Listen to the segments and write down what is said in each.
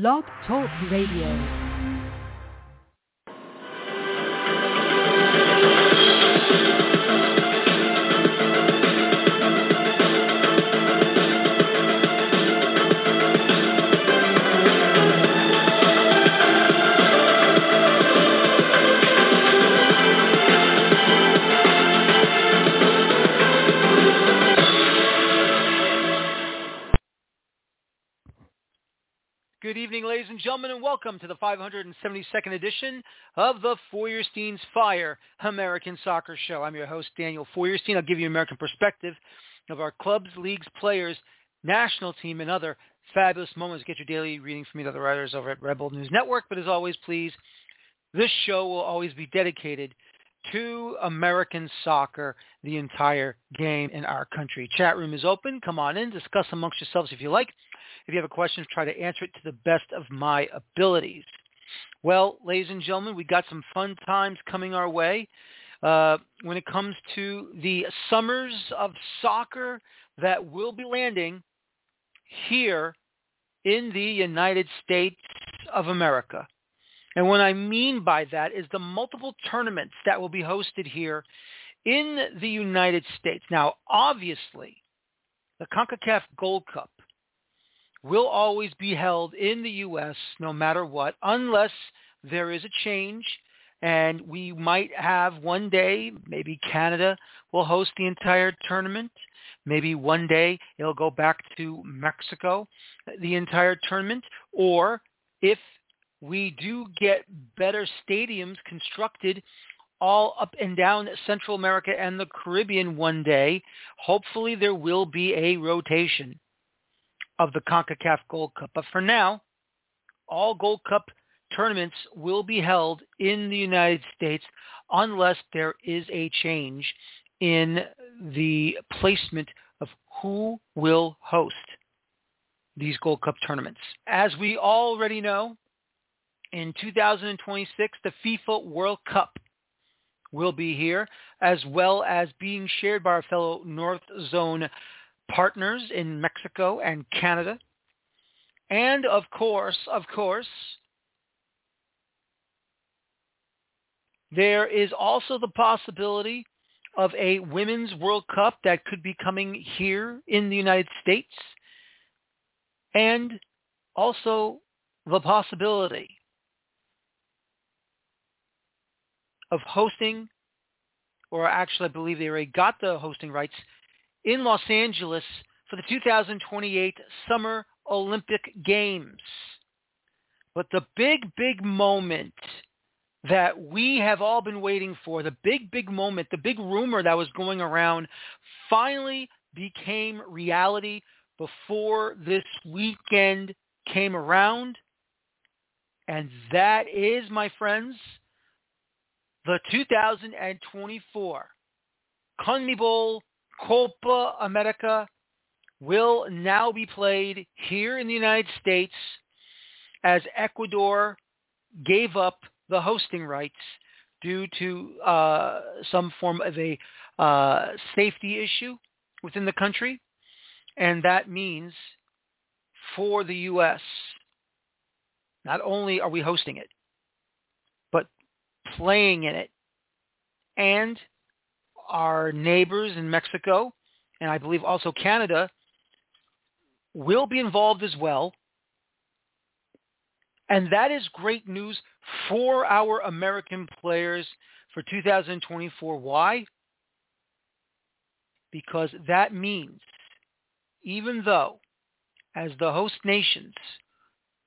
Blog Talk Radio. Good evening, ladies and gentlemen, and welcome to the 572nd edition of the Feuerstein's Fire American Soccer Show. I'm your host, Daniel Feuerstein. I'll give you an American perspective of our clubs, leagues, players, national team, and other fabulous moments. Get your daily reading from me, the other writers over at Rebel News Network. But as always, please, this show will always be dedicated to American soccer, the entire game in our country. Chat room is open. Come on in. Discuss amongst yourselves if you like. If you have a question, try to answer it to the best of my abilities. Well, ladies and gentlemen, we got some fun times coming our way uh, when it comes to the summers of soccer that will be landing here in the United States of America. And what I mean by that is the multiple tournaments that will be hosted here in the United States. Now, obviously, the CONCACAF Gold Cup will always be held in the U.S. no matter what, unless there is a change. And we might have one day, maybe Canada will host the entire tournament. Maybe one day it'll go back to Mexico, the entire tournament. Or if we do get better stadiums constructed all up and down Central America and the Caribbean one day, hopefully there will be a rotation of the CONCACAF Gold Cup. But for now, all Gold Cup tournaments will be held in the United States unless there is a change in the placement of who will host these Gold Cup tournaments. As we already know, in 2026, the FIFA World Cup will be here, as well as being shared by our fellow North Zone partners in Mexico and Canada. And of course, of course, there is also the possibility of a Women's World Cup that could be coming here in the United States. And also the possibility of hosting, or actually I believe they already got the hosting rights, in Los Angeles for the 2028 Summer Olympic Games. But the big, big moment that we have all been waiting for, the big, big moment, the big rumor that was going around finally became reality before this weekend came around. And that is, my friends, the 2024 CONMEBOL Copa America will now be played here in the United States as Ecuador gave up the hosting rights due to uh, some form of a uh, safety issue within the country. And that means for the U.S., not only are we hosting it, but playing in it and our neighbors in Mexico and I believe also Canada will be involved as well. And that is great news for our American players for 2024. Why? Because that means even though as the host nations,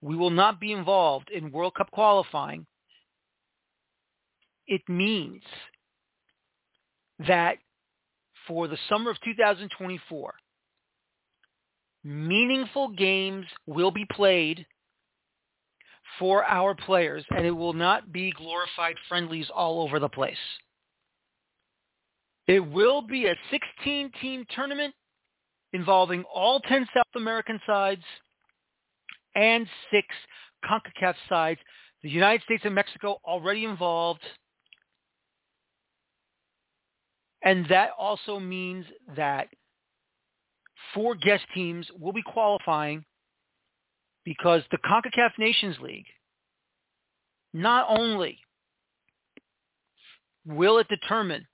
we will not be involved in World Cup qualifying, it means that for the summer of 2024, meaningful games will be played for our players, and it will not be glorified friendlies all over the place. It will be a 16-team tournament involving all 10 South American sides and six CONCACAF sides. The United States and Mexico already involved. And that also means that four guest teams will be qualifying because the CONCACAF Nations League not only will it determine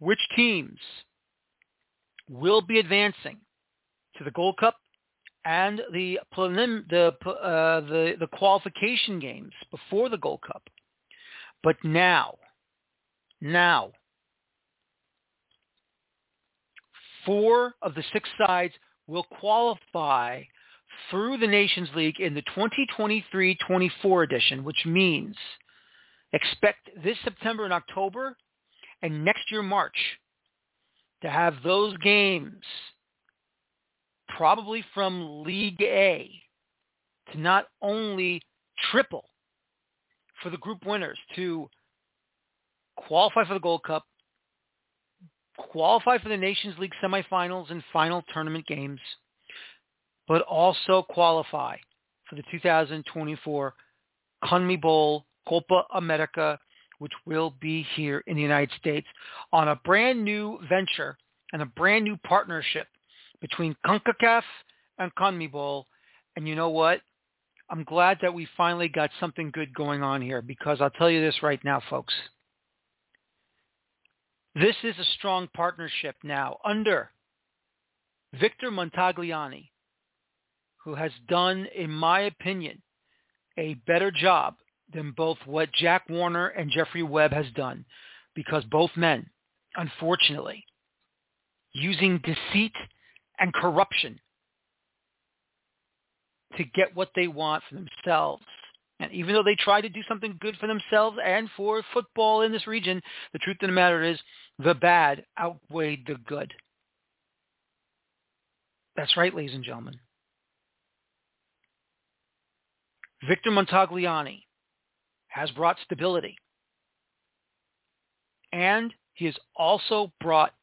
which teams will be advancing to the Gold Cup and the prelim, the, uh, the the qualification games before the Gold Cup. But now, now, four of the six sides will qualify through the Nations League in the 2023-24 edition, which means expect this September and October and next year March to have those games probably from League A to not only triple for the group winners to qualify for the Gold Cup, qualify for the Nations League semifinals and final tournament games, but also qualify for the 2024 CONMEBOL Copa America, which will be here in the United States on a brand new venture and a brand new partnership between CONCACAF and CONMEBOL. And you know what? I'm glad that we finally got something good going on here because I'll tell you this right now, folks. This is a strong partnership now under Victor Montagliani, who has done, in my opinion, a better job than both what Jack Warner and Jeffrey Webb has done because both men, unfortunately, using deceit and corruption to get what they want for themselves. And even though they try to do something good for themselves and for football in this region, the truth of the matter is the bad outweighed the good. That's right, ladies and gentlemen. Victor Montagliani has brought stability. And he has also brought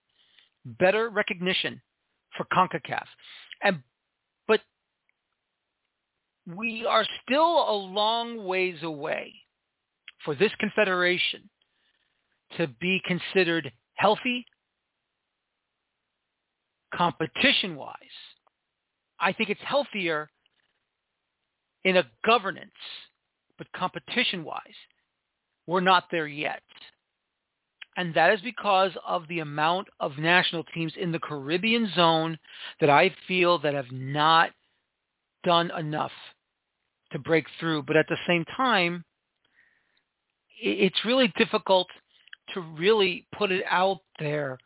better recognition for CONCACAF. And we are still a long ways away for this confederation to be considered healthy competition-wise. I think it's healthier in a governance, but competition-wise, we're not there yet. And that is because of the amount of national teams in the Caribbean zone that I feel that have not done enough to break through. But at the same time, it's really difficult to really put it out there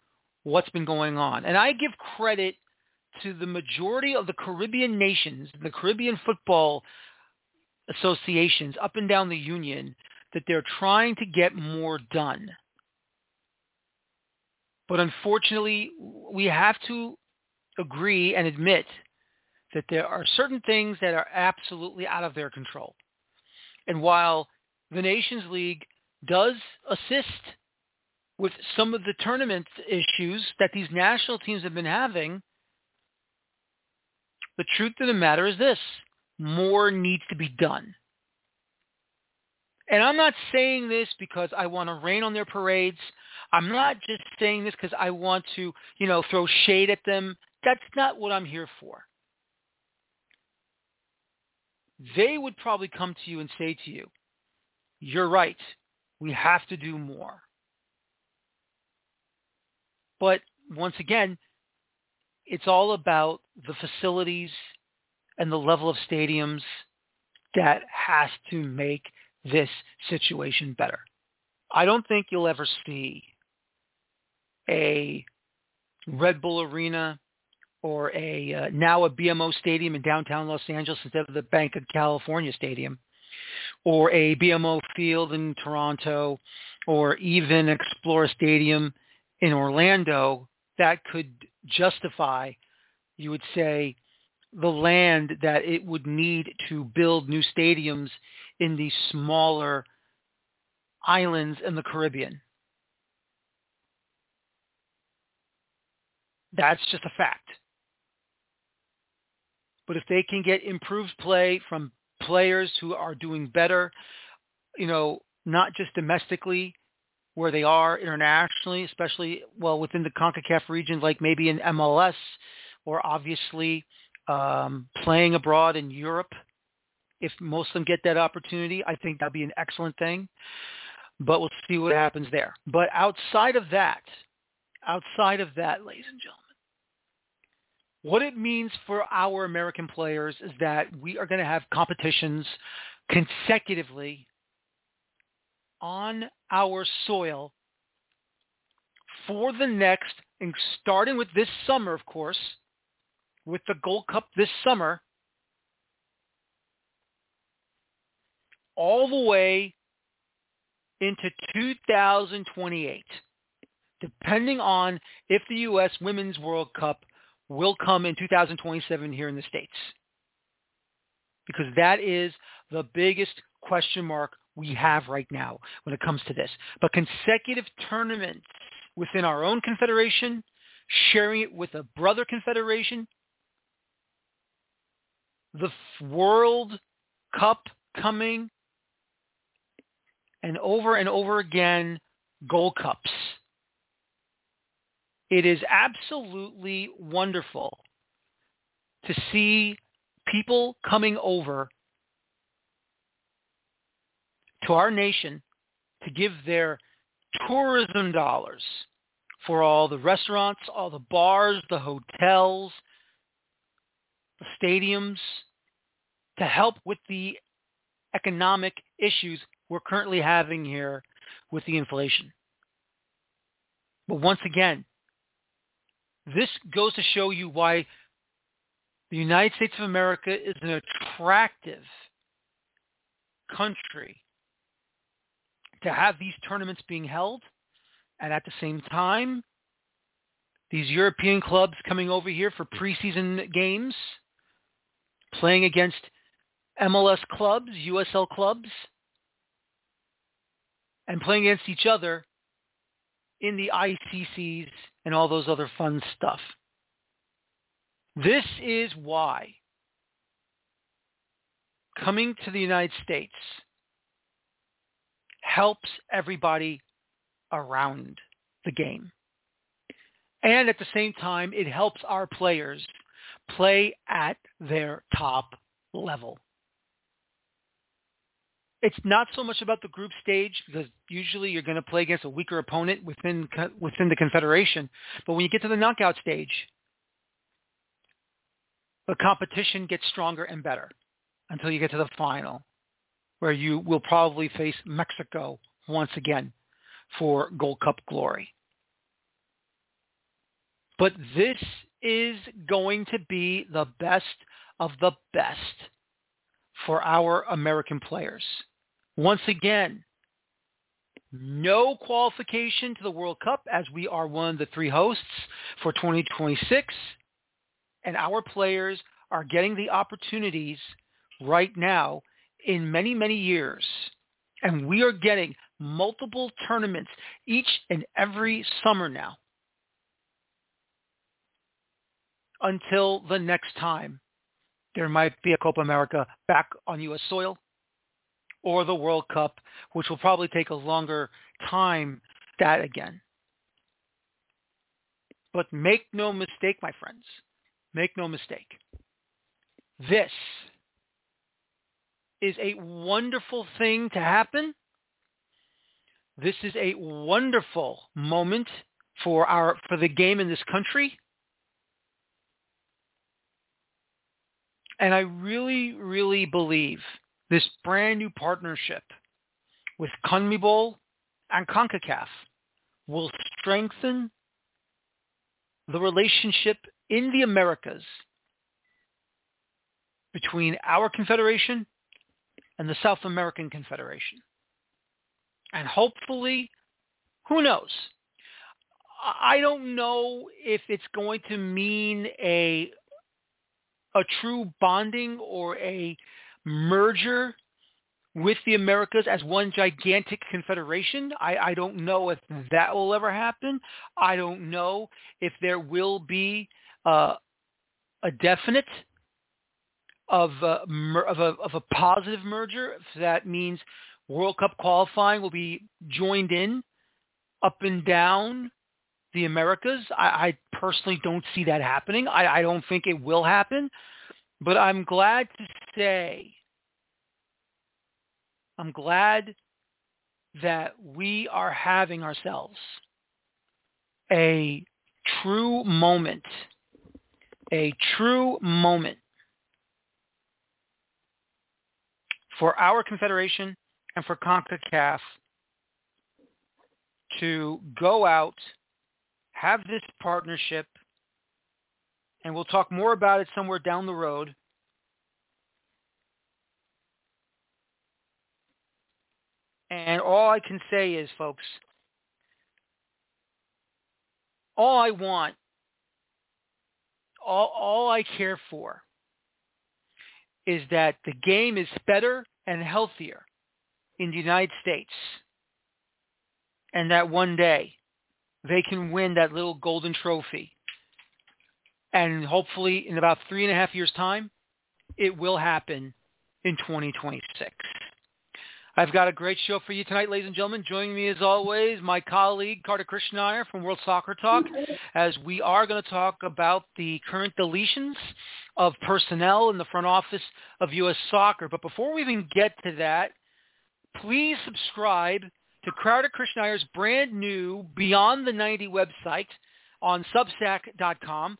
what's been going on. And I give credit to the majority of the Caribbean nations, the Caribbean football associations up and down the union, that they're trying to get more done. But unfortunately, we have to agree and admit that there are certain things that are absolutely out of their control. And while the Nations League does assist with some of the tournament issues that these national teams have been having, the truth of the matter is this. More needs to be done. And I'm not saying this because I want to rain on their parades. I'm not just saying this because I want to, you know, throw shade at them. That's not what I'm here for. They would probably come to you and say to you, you're right. We have to do more. But once again, it's all about the facilities and the level of stadiums that has to make this situation better. I don't think you'll ever see a Red Bull Arena or a uh, now a BMO Stadium in downtown Los Angeles instead of the Banc of California Stadium, or a BMO Field in Toronto, or even Exploria Stadium in Orlando that could justify, you would say, the land that it would need to build new stadiums in these smaller islands in the Caribbean. That's just a fact. But if they can get improved play from players who are doing better, you know, not just domestically where they are internationally, especially well within the CONCACAF region, like maybe in MLS or obviously um, playing abroad in Europe. If most of them get that opportunity, I think that'd be an excellent thing. But we'll see what happens there. But outside of that, outside of that, ladies and gentlemen, what it means for our American players is that we are going to have competitions consecutively on our soil for the next, and starting with this summer, of course, with the Gold Cup this summer, all the way into 2028, depending on if the U.S. Women's World Cup will come in 2027 here in the States. Because that is the biggest question mark we have right now when it comes to this. But consecutive tournaments within our own confederation, sharing it with a brother confederation, the World Cup coming, and over and over again, Gold Cups. It is absolutely wonderful to see people coming over to our nation to give their tourism dollars for all the restaurants, all the bars, the hotels, the stadiums, to help with the economic issues we're currently having here with the inflation. But once again, this goes to show you why the United States of America is an attractive country to have these tournaments being held. And at the same time these European clubs coming over here for preseason games, playing against MLS clubs, USL clubs, and playing against each other in the ICCs and all those other fun stuff. This is why coming to the United States helps everybody around the game. And at the same time, it helps our players play at their top level. It's not so much about the group stage because usually you're going to play against a weaker opponent within within the confederation. But when you get to the knockout stage, the competition gets stronger and better until you get to the final, where you will probably face Mexico once again for Gold Cup glory. But this is going to be the best of the best for our American players. Once again, no qualification to the World Cup as we are one of the three hosts for 2026. And our players are getting the opportunities right now in many, many years. And we are getting multiple tournaments each and every summer now until the next time there might be a Copa America back on U.S. soil or the World Cup, which will probably take a longer time that again. But make no mistake, my friends, make no mistake. This is a wonderful thing to happen. This is a wonderful moment for our for the game in this country. And I really, really believe this brand new partnership with CONMEBOL and CONCACAF will strengthen the relationship in the Americas between our confederation and the South American Confederation. And hopefully, who knows? I don't know if it's going to mean a a true bonding or a merger with the Americas as one gigantic confederation. I, I don't know if that will ever happen. I don't know if there will be uh, a definite of a, of a of a positive merger. If that means World Cup qualifying will be joined in up and down the Americas. I, I personally don't see that happening. I, I don't think it will happen. But I'm glad to say, I'm glad that we are having ourselves a true moment, a true moment for our confederation and for CONCACAF to go out, have this partnership, and we'll talk more about it somewhere down the road. And all I can say is, folks, all I want, all, all I care for is that the game is better and healthier in the United States and that one day they can win that little golden trophy. And hopefully in about three and a half years' time, it will happen in 2026. I've got a great show for you tonight, ladies and gentlemen. Joining me as always, my colleague Kartik Krishnaiyer from World Soccer Talk, as we are going to talk about the current deletions of personnel in the front office of U.S. Soccer. But before we even get to that, please subscribe to Kartik Krishnaiyer's brand new Beyond the 90 website on Substack.com,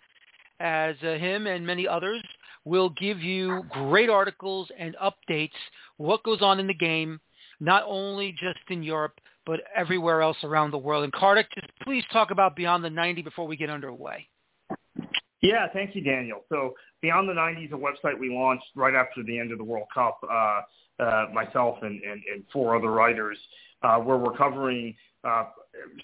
as uh, him and many others will give you great articles and updates, what goes on in the game, not only just in Europe, but everywhere else around the world. And Kartik, just please talk about Beyond the 90 before we get underway. Yeah, thank you, Daniel. So Beyond the 90 is a website we launched right after the end of the World Cup. Uh, uh, myself and, and, and four other writers, uh, where we're covering uh,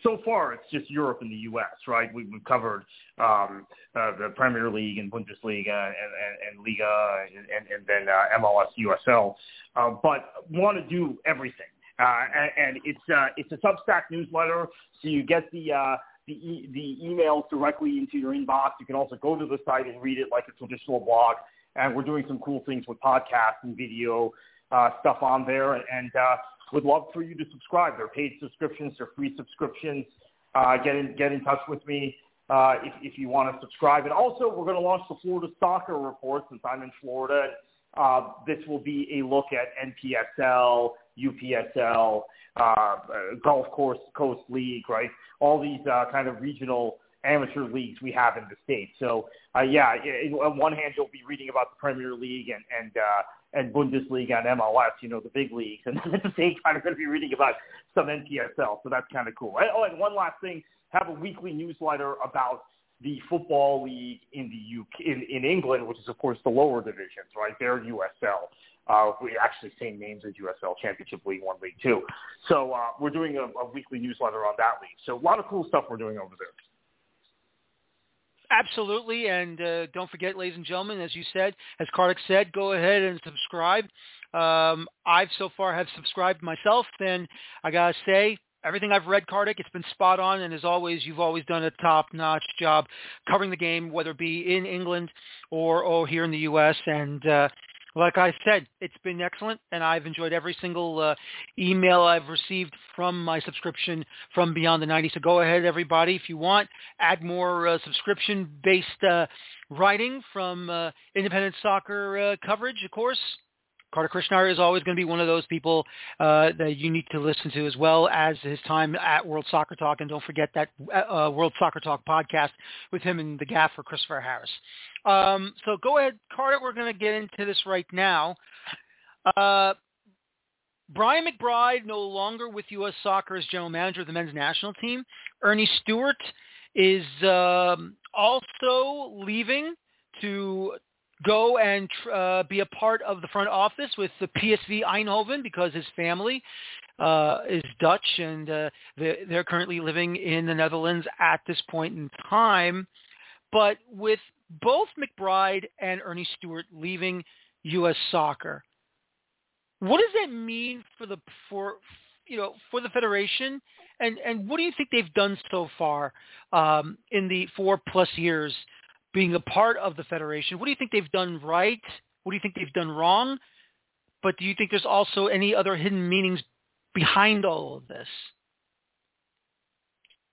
so far it's just Europe and the U.S. Right? We, we've covered um, uh, the Premier League and Bundesliga and, and, and Liga and, and, and then uh, MLS, USL, uh, but want to do everything. Uh, and, and it's uh, it's a Substack newsletter, so you get the uh, the, e- the emails directly into your inbox. You can also go to the site and read it like a traditional blog. And we're doing some cool things with podcasts and video uh, stuff on there. And uh, would love for you to subscribe. They're paid subscriptions. They're free subscriptions. Uh, get in get in touch with me uh, if, if you want to subscribe. And also, we're going to launch the Florida Soccer Report since I'm in Florida. Uh, this will be a look at NPSL, UPSL, uh, Gulf Coast Coast League, right? All these uh, kind of regional amateur leagues we have in the state. So, uh, yeah, on one hand, you'll be reading about the Premier League and and uh, and Bundesliga and MLS, you know, the big leagues, and at the same time, you're going to be reading about some NPSL, so that's kind of cool. Oh, and one last thing, have a weekly newsletter about the football league in the UK, in, in England, which is of course the lower divisions, right? They're USL. Uh, we actually same names as USL Championship League One, League Two. So uh, we're doing a, a weekly newsletter on that league. So a lot of cool stuff we're doing over there. Absolutely, and uh, don't forget, ladies and gentlemen, as you said, as Kartik said, go ahead and subscribe. Um, I've so far have subscribed myself, and I gotta say, everything I've read, Kartik, it's been spot on, and as always, you've always done a top-notch job covering the game, whether it be in England or, or here in the U.S. And uh, like I said, it's been excellent, and I've enjoyed every single uh, email I've received from my subscription from Beyond the 90s. So go ahead, everybody, if you want, add more uh, subscription-based uh, writing from uh, independent soccer uh, coverage, of course. Kartik Krishnaiyer is always going to be one of those people uh, that you need to listen to as well as his time at World Soccer Talk. And don't forget that uh, World Soccer Talk podcast with him and the gaffer, Christopher Harris. Um, so go ahead, Kartik. We're going to get into this right now. Uh, Brian McBride no longer with U.S. Soccer as general manager of the men's national team. Earnie Stewart is um, also leaving to go and uh, be a part of the front office with the PSV Eindhoven because his family uh, is Dutch and uh, they're, currently living in the Netherlands at this point in time. But with both McBride and Earnie Stewart leaving U.S. Soccer, what does that mean for the for you know for the federation? And and what do you think they've done so far um, in the four plus years being a part of the federation? What do you think they've done right? What do you think they've done wrong? But do you think there's also any other hidden meanings behind all of this?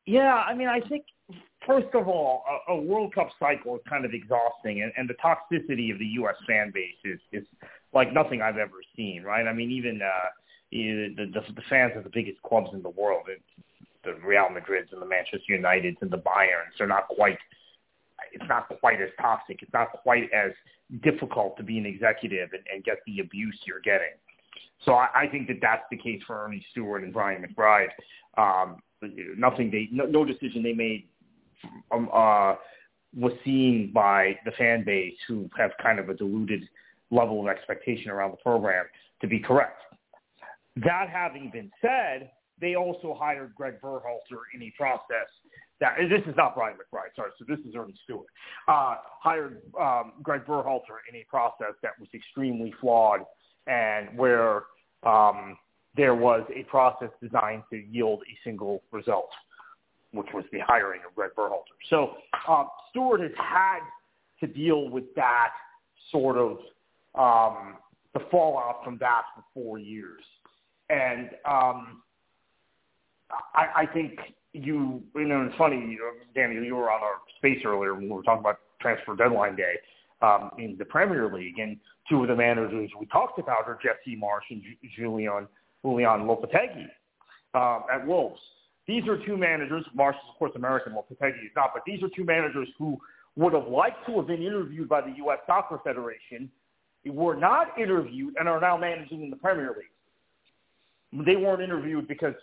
Yeah, I mean, I think first of all, a, a World Cup cycle is kind of exhausting, and, and the toxicity of the U.S. fan base is, is like nothing I've ever seen, right? I mean, even uh, the, the, the fans of the biggest clubs in the world, the Real Madrids and the Manchester Uniteds and the Bayerns, they're not quite. It's not quite as toxic. It's not quite as difficult to be an executive and, and get the abuse you're getting. So I, I think that that's the case for Earnie Stewart and Brian McBride. Um, nothing they, no, no decision they made um, uh, was seen by the fan base who have kind of a diluted level of expectation around the program to be correct. That having been said, they also hired Greg Berhalter in a process that this is not Brian McBride, sorry, so this is Earnie Stewart. Uh, hired um, Greg Berhalter in a process that was extremely flawed and where um, there was a process designed to yield a single result which was the hiring of Greg Berhalter. So um, Stewart has had to deal with that sort of um, the fallout from that for four years, and um, I, I think you you know it's funny, Danny, you were on our space earlier when we were talking about transfer deadline day um, in the Premier League, and two of the managers we talked about are Jesse Marsh and Julian Julian Lopetegui um, at Wolves. These are two managers. Marsh is, of course, American. Lopetegui is not. But these are two managers who would have liked to have been interviewed by the U.S. Soccer Federation, were not interviewed, and are now managing in the Premier League. They weren't interviewed because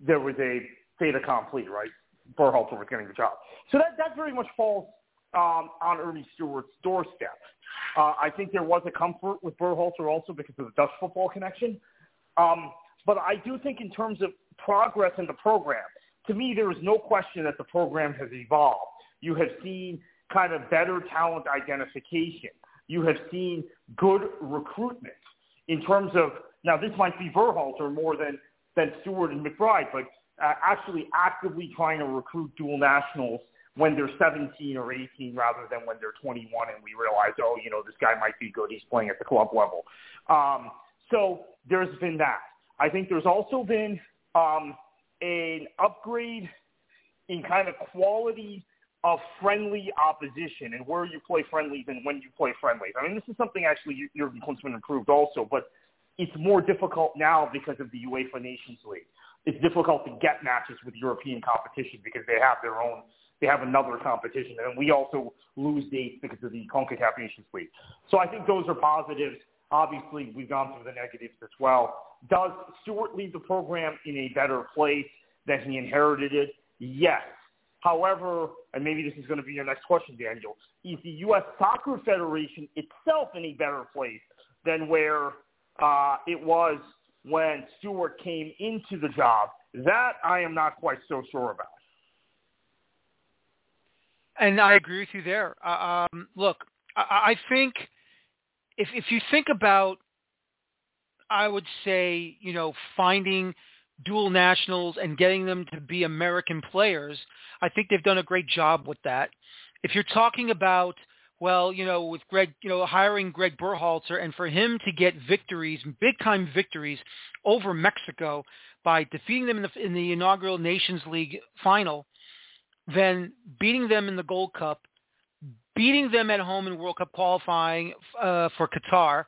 there was a fait accompli, right? Berhalter was getting the job. So that, that very much falls um, on Earnie Stewart's doorstep. Uh, I think there was a comfort with Berhalter also because of the Dutch football connection. Um, but I do think in terms of progress in the program. To me, there is no question that the program has evolved. You have seen kind of better talent identification. You have seen good recruitment in terms of, now this might be Berhalter more than, than Stewart and McBride, but uh, actually actively trying to recruit dual nationals when they're 17 or 18 rather than when they're 21 and we realize, oh, you know, this guy might be good. He's playing at the club level. Um, so there's been that. I think there's also been um, an upgrade in kind of quality of friendly opposition and where you play friendlies and when you play friendlies. I mean, this is something actually Jurgen Klinsmann improved also, but it's more difficult now because of the UEFA Nations League. It's difficult to get matches with European competition because they have their own, they have another competition, and we also lose dates because of the CONCACAF Nations League. So I think those are positives. Obviously, we've gone through the negatives as well. Does Stewart leave the program in a better place than he inherited it? Yes. However, and maybe this is going to be your next question, Daniel, is the U.S. Soccer Federation itself in a better place than where uh, it was when Stewart came into the job? That I am not quite so sure about. And I agree with you there. Uh, um, look, I, I think if if you think about I would say, you know, finding dual nationals and getting them to be American players, I think they've done a great job with that. If you're talking about, well, you know, with Greg, you know, hiring Greg Berhalter and for him to get victories, big time victories over Mexico by defeating them in the, in the inaugural Nations League final, then beating them in the Gold Cup, beating them at home in World Cup qualifying uh, for Qatar,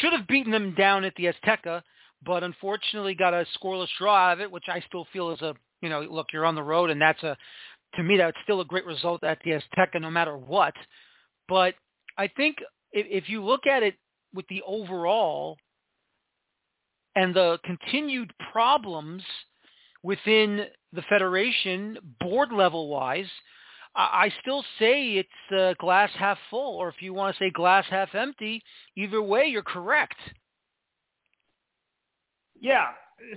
should have beaten them down at the Azteca, but unfortunately got a scoreless draw out of it, which I still feel is a, you know, look, you're on the road, and that's a, to me, that's still a great result at the Azteca no matter what. But I think if, if you look at it with the overall and the continued problems within the federation, board level wise, I still say it's uh, glass half full, or if you want to say glass half empty, either way, you're correct. Yeah.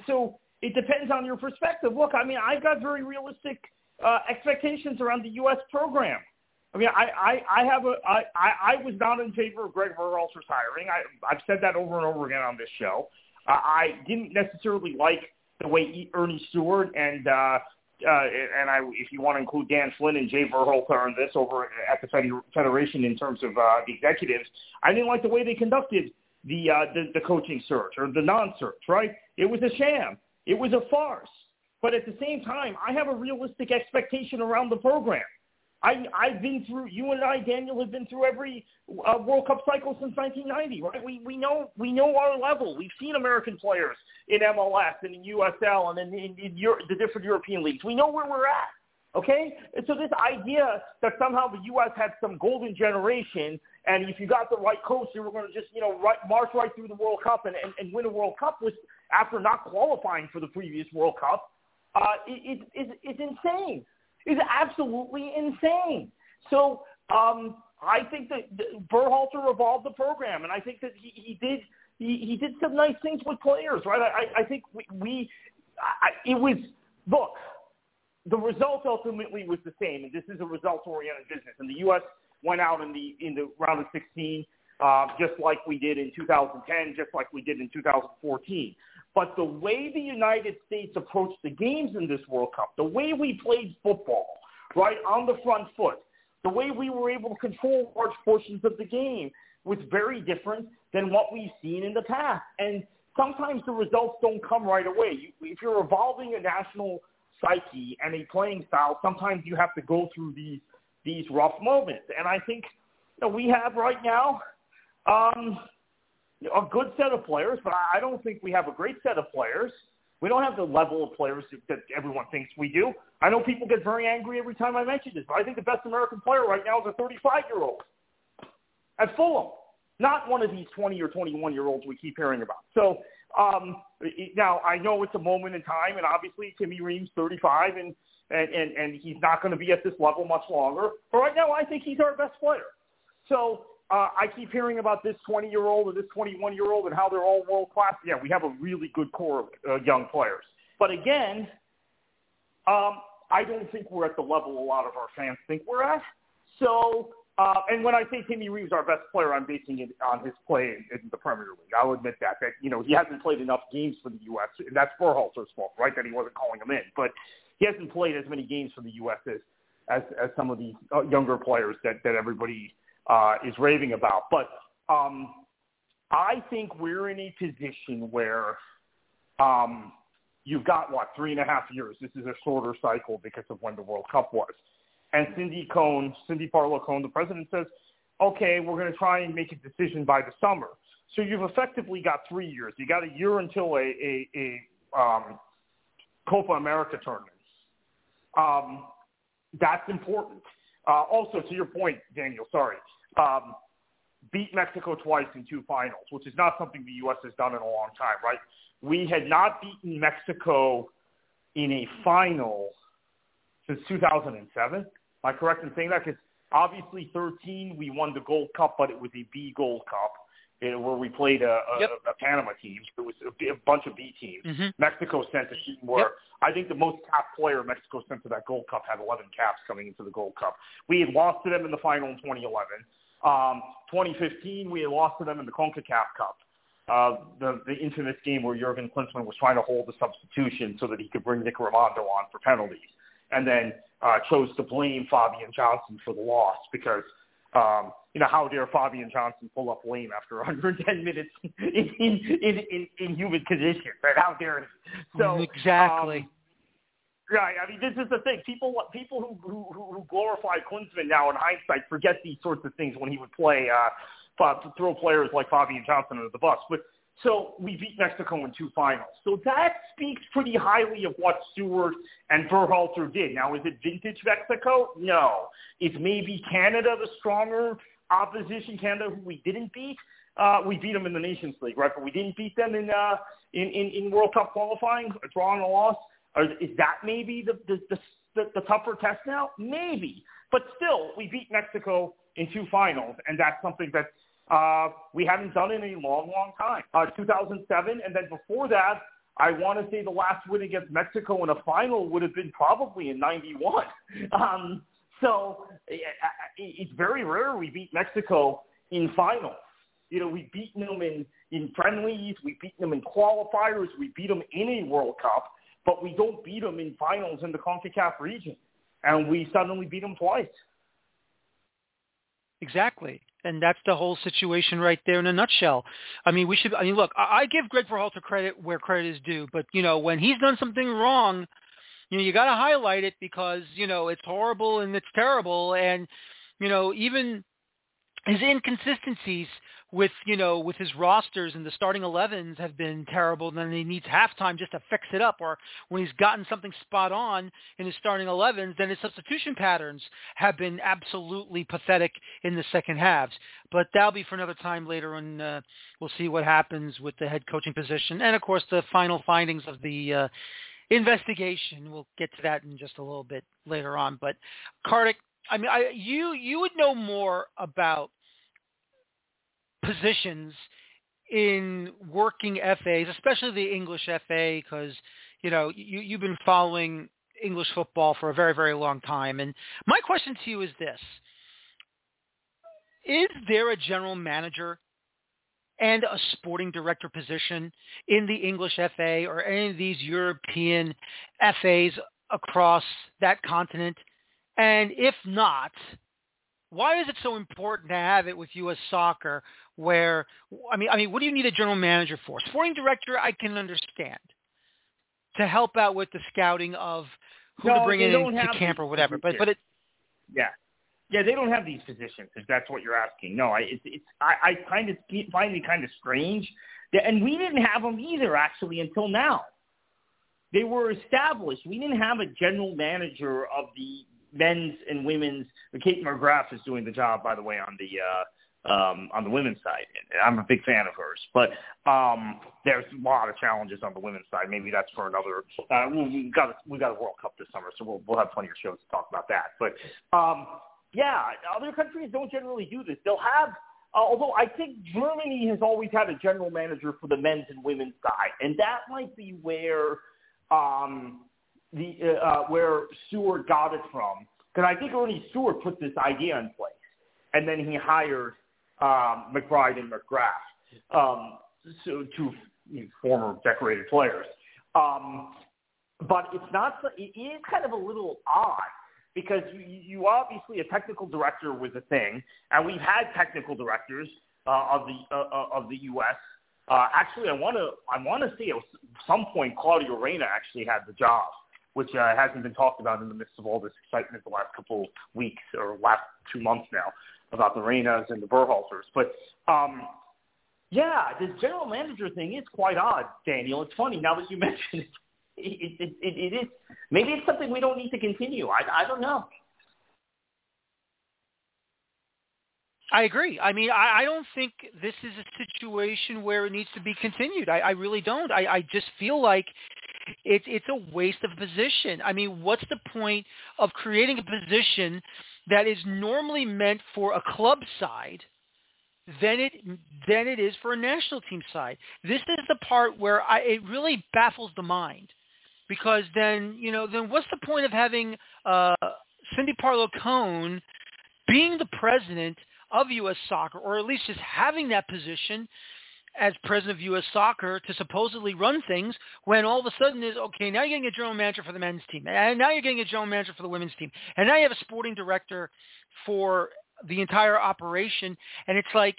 So it depends on your perspective. Look, I mean, I've got very realistic uh, expectations around the U.S. program. I mean, I, I, I have a, I, I, was not in favor of Greg Berhalter's hiring. I, I've said that over and over again on this show. Uh, I didn't necessarily like the way Earnie Stewart and uh, uh, and I, if you want to include Dan Flynn and Jay Berhalter on this over at the Federation in terms of uh, the executives, I didn't like the way they conducted the, uh, the the coaching search or the non-search. Right? It was a sham. It was a farce. But at the same time, I have a realistic expectation around the program. I, I've been through, you and I, Daniel, have been through every uh, World Cup cycle since 1990, right? We, we, know, we know our level. We've seen American players in MLS and in USL and in, in, in Euro, the different European leagues. We know where we're at, okay? And so this idea that somehow the U.S. had some golden generation and if you got the right coach, you were going to just, you know, right, march right through the World Cup and, and, and win a World Cup was after not qualifying for the previous World Cup, uh, it, it, it, it's insane is absolutely insane. So um, I think that Berhalter evolved the program, and I think that he, he did he, he did some nice things with players, right? I, I think we, we I, it was look. The result ultimately was the same, and this is a results-oriented business. And the U.S. went out in the in the round of 16, uh, just like we did in 2010, just like we did in 2014. But the way the United States approached the games in this World Cup, the way we played football, right, on the front foot, the way we were able to control large portions of the game was very different than what we've seen in the past. And sometimes the results don't come right away. If you're evolving a national psyche and a playing style, sometimes you have to go through these these rough moments. And I think we have right now um, a good set of players, but I don't think we have a great set of players. We don't have the level of players that everyone thinks we do. I know people get very angry every time I mention this, but I think the best American player right now is a 35-year-old at Fulham, not one of these 20 or 21-year-olds we keep hearing about. So um, now I know it's a moment in time, and obviously Timmy Ream's 35, and and and, and he's not going to be at this level much longer. But right now, I think he's our best player. So uh, I keep hearing about this 20-year-old or this 21-year-old and how they're all world class. Yeah, we have a really good core of uh, young players. But again, um, I don't think we're at the level a lot of our fans think we're at. So, uh, and when I say Timmy Ream's our best player, I'm basing it on his play in, in the Premier League. I'll admit that. That you know he hasn't played enough games for the U.S. and that's Berhalter's fault, right? That he wasn't calling him in, but he hasn't played as many games for the U.S. as as, as some of these uh, younger players that that everybody uh, is raving about. But um, I think we're in a position where um, you've got what three and a half years. This is a shorter cycle because of when the World Cup was. And Cindy Cone, Cindy Parlow Cone, the president says, okay, we're going to try and make a decision by the summer. So you've effectively got three years. You got a year until a, a, a um, Copa America tournament. Um, that's important. Uh, also, to your point, Daniel, sorry, um, beat Mexico twice in two finals, which is not something the U.S. has done in a long time, right? We had not beaten Mexico in a final since 2007. Am I correct in saying that? Because obviously 13 we won the Gold Cup, but it was a B Gold Cup you know, where we played a, a, yep. a Panama team. It was a, a bunch of B teams. Mm-hmm. Mexico sent a team where yep. I think the most capped player Mexico sent to that Gold Cup had 11 caps coming into the Gold Cup. We had lost to them in the final in 2011. Um, 2015, we had lost to them in the CONCACAF Cup. Uh, the, the infamous game where Jurgen Klinsmann was trying to hold the substitution so that he could bring Nick Rimando on for penalties, and then uh, chose to blame Fabian Johnson for the loss because um, you know, how dare Fabian Johnson pull up lame after 110 minutes in in in, in, human conditions? Right? How dare he? So exactly. Um, Right. I mean, this is the thing. People, people who who, who glorify Klinsmann now in hindsight forget these sorts of things when he would play, uh, throw players like Fabian Johnson under the bus. But so we beat Mexico in two finals. So that speaks pretty highly of what Stewart and Berhalter did. Now, is it vintage Mexico? No. Is maybe Canada the stronger opposition? Canada, who we didn't beat. Uh, we beat them in the Nations League, right? But we didn't beat them in uh, in, in in World Cup qualifying, a draw and a loss. Or is that maybe the, the, the, the, the tougher test now? Maybe. But still, we beat Mexico in two finals, and that's something that uh, we haven't done in a long, long time. Uh, 2007, and then before that, I want to say the last win against Mexico in a final would have been probably in 91. Um, so eh, eh, eh, it's very rare we beat Mexico in finals. You know, we've beaten them in, in friendlies, we've beaten them in qualifiers, we beat them in a World Cup but we don't beat them in finals in the CONCACAF region, and we suddenly beat them twice. Exactly. And that's the whole situation right there in a nutshell. I mean, we should. I mean, look, I, I give Greg Berhalter credit where credit is due, but you know, when he's done something wrong, you know, you got to highlight it because you know it's horrible and it's terrible, and you know even his inconsistencies with you know with his rosters and the starting 11s have been terrible. Then he needs halftime just to fix it up, or when he's gotten something spot on in his starting 11s, then his substitution patterns have been absolutely pathetic in the second halves. But that'll be for another time later, and uh, we'll see what happens with the head coaching position, and of course the final findings of the. Uh, investigation. We'll get to that in just a little bit later on. But Kartik, I mean, I, you you would know more about positions in working FAs, especially the English FA, because you know you, you've been following English football for a very very long time. And my question to you is this: Is there a general manager and a sporting director position in the English FA or any of these European FAs across that continent? And if not, why is it so important to have it with U.S. Soccer? Where I mean, I mean, what do you need a general manager for? Sporting director, I can understand to help out with the scouting of who no, to bring in to camp or whatever. But but it, yeah, yeah, they don't have these positions. If that's what you're asking, no, I it's, it's I, I kind of find it kind of strange, that, and we didn't have them either actually until now. They were established. We didn't have a general manager of the men's and women's. Kate Markgraf is doing the job, by the way, on the uh, um, on the women's side. I'm a big fan of hers, but um, there's a lot of challenges on the women's side. Maybe that's for another. Uh, we got we got a World Cup this summer, so we'll we'll have plenty of shows to talk about that. But um, yeah, other countries don't generally do this. They'll have. Uh, although I think Germany has always had a general manager for the men's and women's side, and that might be where um, the uh, uh, where Stewart got it from. Because I think Earnie Stewart put this idea in place, and then he hired um, McBride and Markgraf, um, so two you know, former decorated players. Um, but it's not. It is kind of a little odd because you, you obviously a technical director was a thing, and we've had technical directors uh, of the uh, uh of the U.S. Uh, actually, I want to I want to say at some point Claudio Reyna actually had the job which uh, hasn't been talked about in the midst of all this excitement the last couple weeks or last two months now about the Reynas and the Berhalters. But um, yeah, this general manager thing is quite odd, Daniel. It's funny now that you mention it. It, it, it, it is maybe it's something we don't need to continue. I, I don't know. I agree. I mean, I, I don't think this is a situation where it needs to be continued. I, I really don't. I, I just feel like it's it's a waste of position. I mean, what's the point of creating a position that is normally meant for a club side than it than it is for a national team side? This is the part where I, it really baffles the mind, because then you know then what's the point of having uh, Cindy Parlow Cone being the president of U.S. Soccer, or at least just having that position as president of U.S. Soccer to supposedly run things when all of a sudden is, okay, now you're getting a general manager for the men's team, and now you're getting a general manager for the women's team, and now you have a sporting director for the entire operation, and it's like,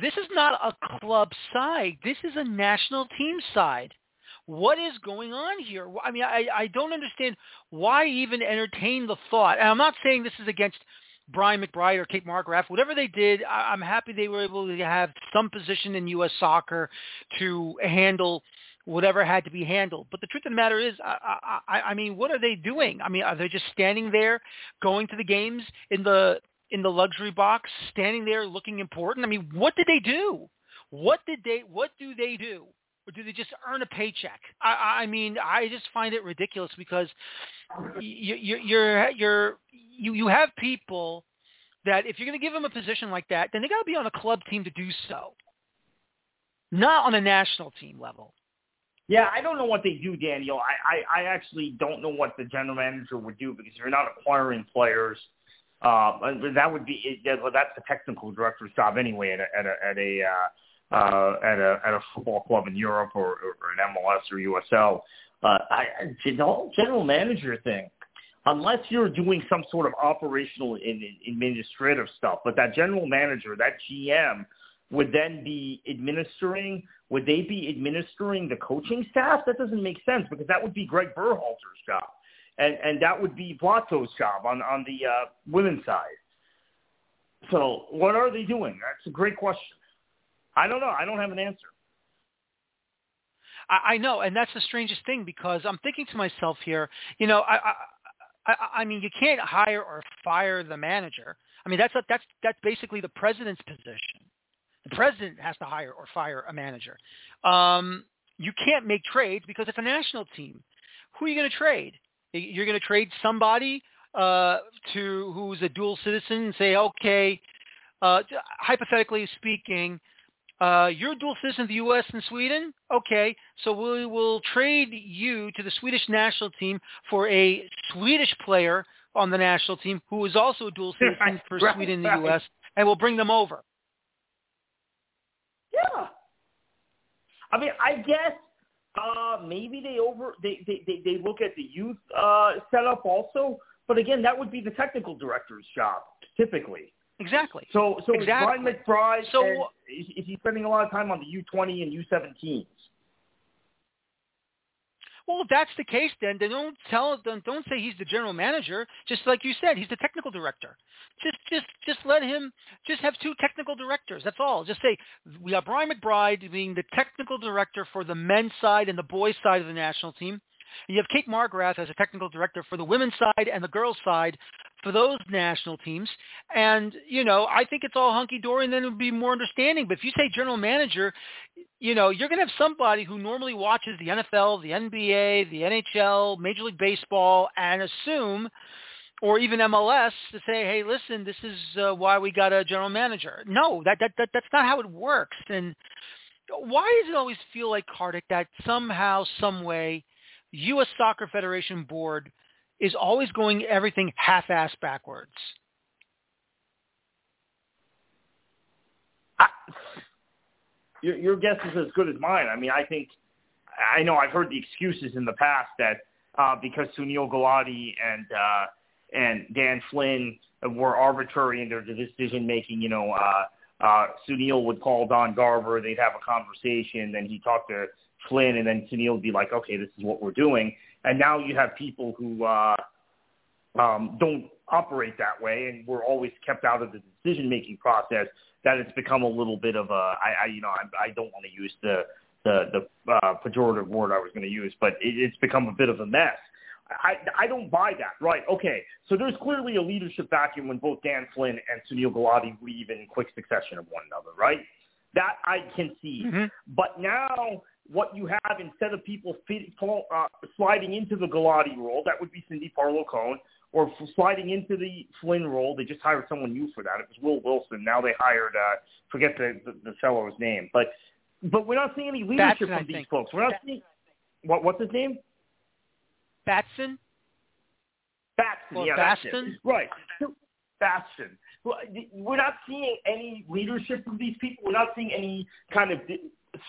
this is not a club side. This is a national team side. What is going on here? I mean, I, I don't understand why even entertain the thought. And I'm not saying this is against – Brian McBride or Kate Markgraf, whatever they did, I, I'm happy they were able to have some position in U.S. soccer to handle whatever had to be handled. But the truth of the matter is, I, I, I mean, what are they doing? I mean, are they just standing there, going to the games in the in the luxury box, standing there looking important? I mean, what did they do? What did they? What do they do? Or do they just earn a paycheck? I, I mean, I just find it ridiculous because you, you, you're you're you you have people that if you're going to give them a position like that, then they got to be on a club team to do so, not on a national team level. Yeah, I don't know what they do, Daniel. I, I, I actually don't know what the general manager would do because you're not acquiring players. Uh, that would be well, that's the technical director's job anyway at a at a at a, uh, uh, at a at a football club in Europe or, or an MLS or USL. Uh, I, general general manager thing unless you're doing some sort of operational and administrative stuff. But that general manager, that GM, would then be administering. Would they be administering the coaching staff? That doesn't make sense because that would be Greg Berhalter's job. and and that would be Vlatko's job on on the uh, women's side. So what are they doing? That's a great question. I don't know. I don't have an answer. I, I know, and that's the strangest thing because I'm thinking to myself here. You know, I, I I, I mean, you can't hire or fire the manager. I mean, that's a, that's that's basically the president's position. The president has to hire or fire a manager. Um, you can't make trades because it's a national team. Who are you going to trade? You're going to trade somebody uh, to who's a dual citizen and say, okay, uh, hypothetically speaking, uh, you're a dual citizen of the U.S. and Sweden. Okay, so we will trade you to the Swedish national team for a Swedish player on the national team who is also a dual citizen for right, Sweden and the U.S. and we'll bring them over. Yeah. I mean, I guess uh, maybe they over they, they, they, they look at the youth uh, setup also, but again, that would be the technical director's job typically. Exactly. So, so exactly. Brian McBride, so, and, is he spending a lot of time on the U20 and U17s? Well, if that's the case, then then don't tell don't don't say he's the general manager. Just like you said, he's the technical director. Just just just let him just have two technical directors. That's all. Just say we have Brian McBride being the technical director for the men's side and the boys side of the national team. You have Kate Markgraf as a technical director for the women's side and the girls side for those national teams. And, you know, I think it's all hunky-dory and then it would be more understanding. But if you say general manager, you know, you're going to have somebody who normally watches the NFL, the NBA, the NHL, Major League Baseball, and assume or even MLS to say, hey, listen, this is uh, why we got a general manager. No, that, that, that that's not how it works. And why does it always feel like, Kartik, that somehow, some way, U.S. Soccer Federation board is always going everything half-ass backwards. I, your, your guess is as good as mine. I mean, I think I know I've heard the excuses in the past that uh, because Sunil Gulati and uh, and Dan Flynn were arbitrary in their decision making, you know, uh, uh, Sunil would call Don Garber, they'd have a conversation, then he'd talk to Flynn, and then Sunil would be like, okay, this is what we're doing. And now you have people who uh, um, don't operate that way, and we're always kept out of the decision-making process. That it's become a little bit of a, I, I you know, I, I don't want to use the the the uh, pejorative word I was going to use, but it, it's become a bit of a mess. I, I don't buy that. Right. Okay. So there's clearly a leadership vacuum when both Dan Flynn and Sunil Gulati leave in quick succession of one another. Right. That I can see. Mm-hmm. But now what you have instead of people fit, uh, sliding into the Gulati role, that would be Cindy Parlow Cone, or sliding into the Flynn role. They just hired someone new for that. It was Will Wilson. Now they hired, uh, forget the, the, the fellow's name, but but we're not seeing any leadership Batson, from these folks. We're not seeing what what's his name? Batson. Batson. Yeah. Right. Bastion. We're not seeing any leadership from these people. We're not seeing any kind of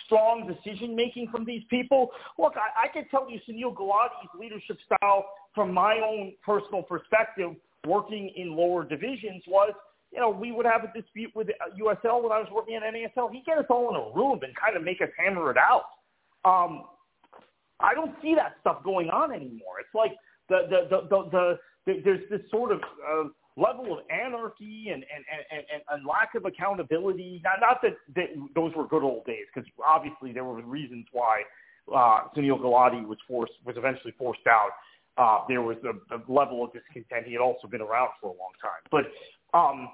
strong decision making from these people. Look, I, I can tell you Sunil Gulati's leadership style from my own personal perspective, working in lower divisions, was you know we would have a dispute with USL when I was working at NASL. He'd get us all in a room and kind of make us hammer it out. Um, I don't see that stuff going on anymore. It's like the the the, the, the, the there's this sort of uh, level of anarchy and, and, and, and, and lack of accountability. Not, not that, that those were good old days, because obviously there were reasons why uh, Sunil Gulati was forced was eventually forced out. Uh, there was a, a level of discontent. He had also been around for a long time, but um,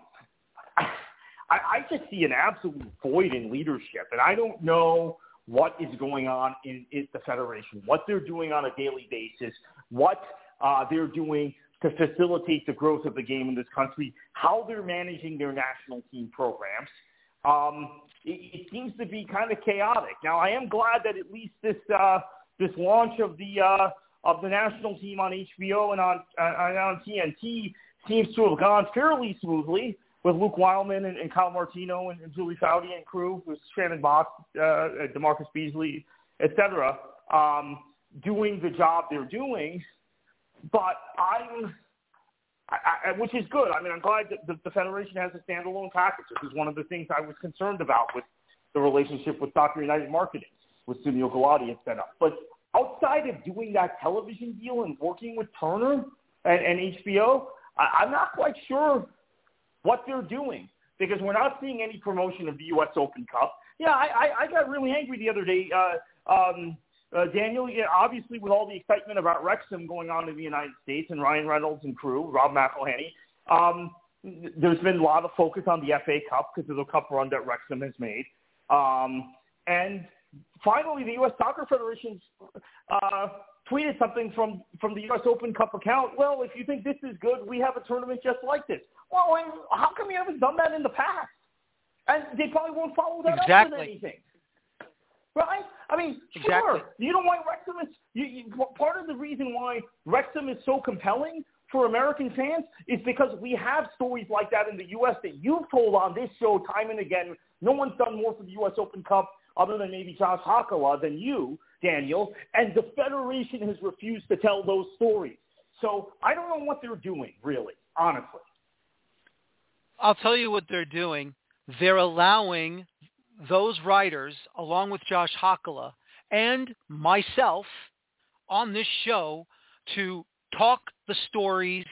I, I just see an absolute void in leadership, and I don't know what is going on in, in the federation, what they're doing on a daily basis, what uh, they're doing to facilitate the growth of the game in this country, how they're managing their national team programs. Um, it, it seems to be kind of chaotic. Now, I am glad that at least this uh, this launch of the uh, of the national team on HBO and on uh, on TNT seems to have gone fairly smoothly with Luke Wileman and, and Kyle Martino and, and Julie Foudy and crew, with Shannon Boxx, uh, DaMarcus Beasley, et cetera, um, doing the job they're doing. But I'm, I, I, which is good. I mean, I'm glad that the, the Federation has a standalone package. This is one of the things I was concerned about with the relationship with Soccer United Marketing, with Sunil Gulati, et cetera. But outside of doing that television deal and working with Turner and, and HBO, I, I'm not quite sure what they're doing because we're not seeing any promotion of the U.S. Open Cup. Yeah, I, I, I got really angry the other day. Uh, um, uh, Daniel, yeah, obviously with all the excitement about Wrexham going on in the United States and Ryan Reynolds and crew, Rob McElhenney, um, there's been a lot of focus on the FA Cup because of the cup run that Wrexham has made. Um, and finally, the U.S. Soccer Federation uh, tweeted something from, from the U.S. Open Cup account. Well, if you think this is good, we have a tournament just like this. Well, how come you haven't done that in the past? And they probably won't follow that exactly. up with anything. Right? I mean, exactly. sure. You know why Wrexham is you, you, part of the reason why Wrexham is so compelling for American fans is because we have stories like that in the U.S. that you've told on this show time and again. No one's done more for the U.S. Open Cup other than maybe Josh Hakala than you, Daniel, and the Federation has refused to tell those stories. So I don't know what they're doing, really, honestly. I'll tell you what they're doing. They're allowing those writers, along with Josh Hakala and myself, on this show to talk the stories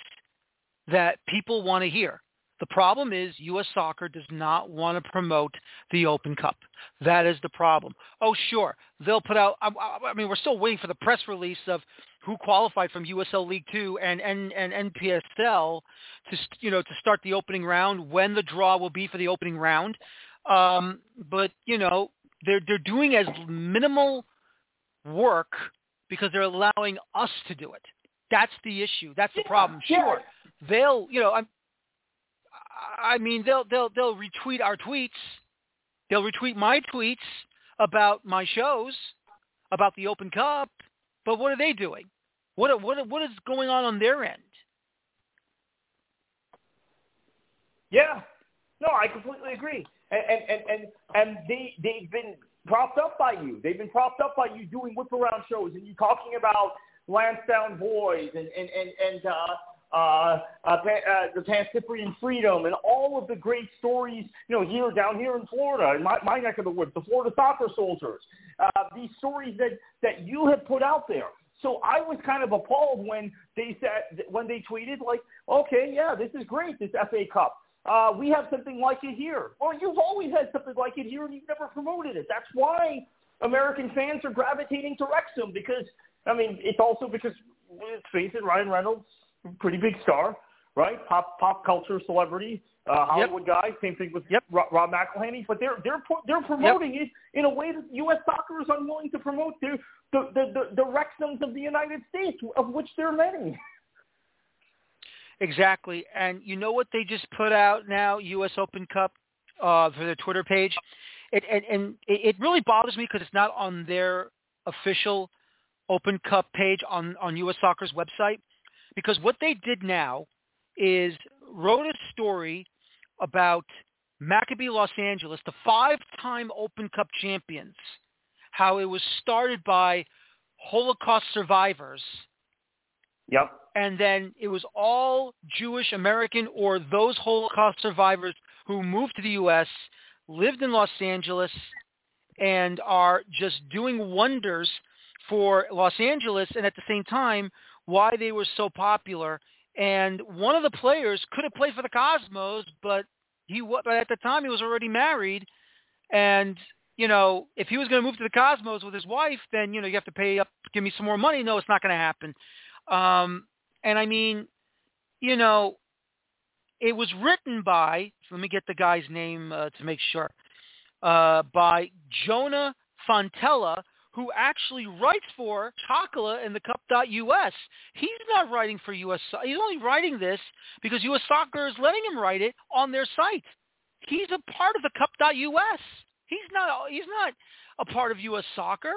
that people want to hear. The problem is U.S. soccer does not want to promote the Open Cup. That is the problem. Oh, sure, they'll put out. I, I mean, we're still waiting for the press release of who qualified from USL League Two and and, and NPSL to you know to start the opening round. When the draw will be for the opening round, um, but you know they're they're doing as minimal work because they're allowing us to do it. That's the issue. That's the problem. Sure, they'll you know I'm I mean, they'll they'll they'll retweet our tweets. They'll retweet my tweets about my shows, about the Open Cup. But what are they doing? What what what is going on on their end? Yeah, no, I completely agree. And and and and, they they've been propped up by you. They've been propped up by you doing whip around shows and you talking about Lansdowne Bhoys and and and and uh, uh, uh, uh, the Pan Freedom, and all of the great stories, you know, here down here in Florida, in my, my neck of the woods, the Florida Soccer Soldiers, uh, these stories that that you have put out there. So I was kind of appalled when they said when they tweeted like, okay, yeah, this is great, this FA Cup. Uh, we have something like it here. Well, you've always had something like it here, and you've never promoted it. That's why American fans are gravitating to Wrexham because I mean, it's also because let's face it, Ryan Reynolds pretty big star, right? Pop pop culture celebrity, uh, Hollywood yep. guy. Same thing with yep. Rob, Rob McElhenney. But they're they're they're promoting yep. it in a way that U.S. soccer is unwilling to promote the the the, the, the Wrexhams of the United States, of which there are many. Exactly, and you know what they just put out now, U.S. Open Cup uh, for their Twitter page. It, and, and it really bothers me because it's not on their official Open Cup page on on U.S. Soccer's website because what they did now is wrote a story about Maccabi Los Angeles, the five-time Open Cup champions, how it was started by Holocaust survivors. Yep. And then it was all Jewish American or those Holocaust survivors who moved to the U.S., lived in Los Angeles, and are just doing wonders for Los Angeles and at the same time why they were so popular. And one of the players could have played for the Cosmos, but he but at the time he was already married, and you know if he was going to move to the Cosmos with his wife, then you know you have to pay up, give me some more money. No, it's not going to happen. Um, and I mean, you know, it was written by. Let me get the guy's name uh, to make sure. Uh, by Jonah Fontela, who actually writes for Hakala and the Cup.us. He's not writing for U.S. He's only writing this because U.S. Soccer is letting him write it on their site. He's a part of the Cup.us. He's not. He's not a part of U.S. Soccer.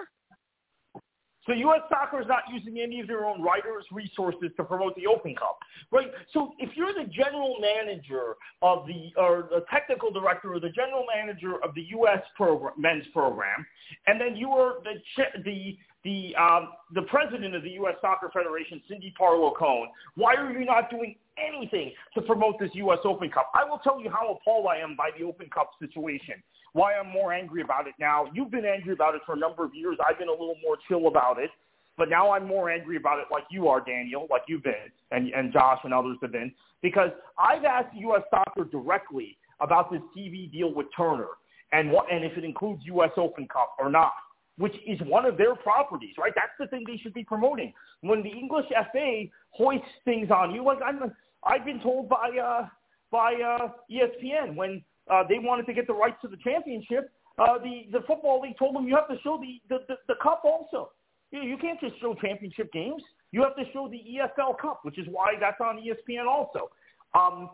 So U.S. Soccer is not using any of their own writers' resources to promote the Open Cup, right? So if you're the general manager of the, or the technical director or the general manager of the U.S. program, men's program, and then you are the the the um, the president of the U.S. Soccer Federation, Cindy Parlow Cone, why are you not doing anything to promote this U.S. Open Cup? I will tell you how appalled I am by the Open Cup situation why I'm more angry about it now. You've been angry about it for a number of years. I've been a little more chill about it. but now I'm more angry about it like you are, Daniel, like you've been, and, and Josh and others have been, because I've asked U.S. Soccer directly about this TV deal with Turner and what and if it includes U.S. Open Cup or not, which is one of their properties, right? That's the thing they should be promoting. When the English FA hoists things on you, like I'm, I've been told by uh, by uh, ESPN when uh, they wanted to get the rights to the championship, uh, the the football league told them you have to show the the, the, the cup also. You, you can't just show championship games. You have to show the EFL Cup, which is why that's on ESPN also. Um,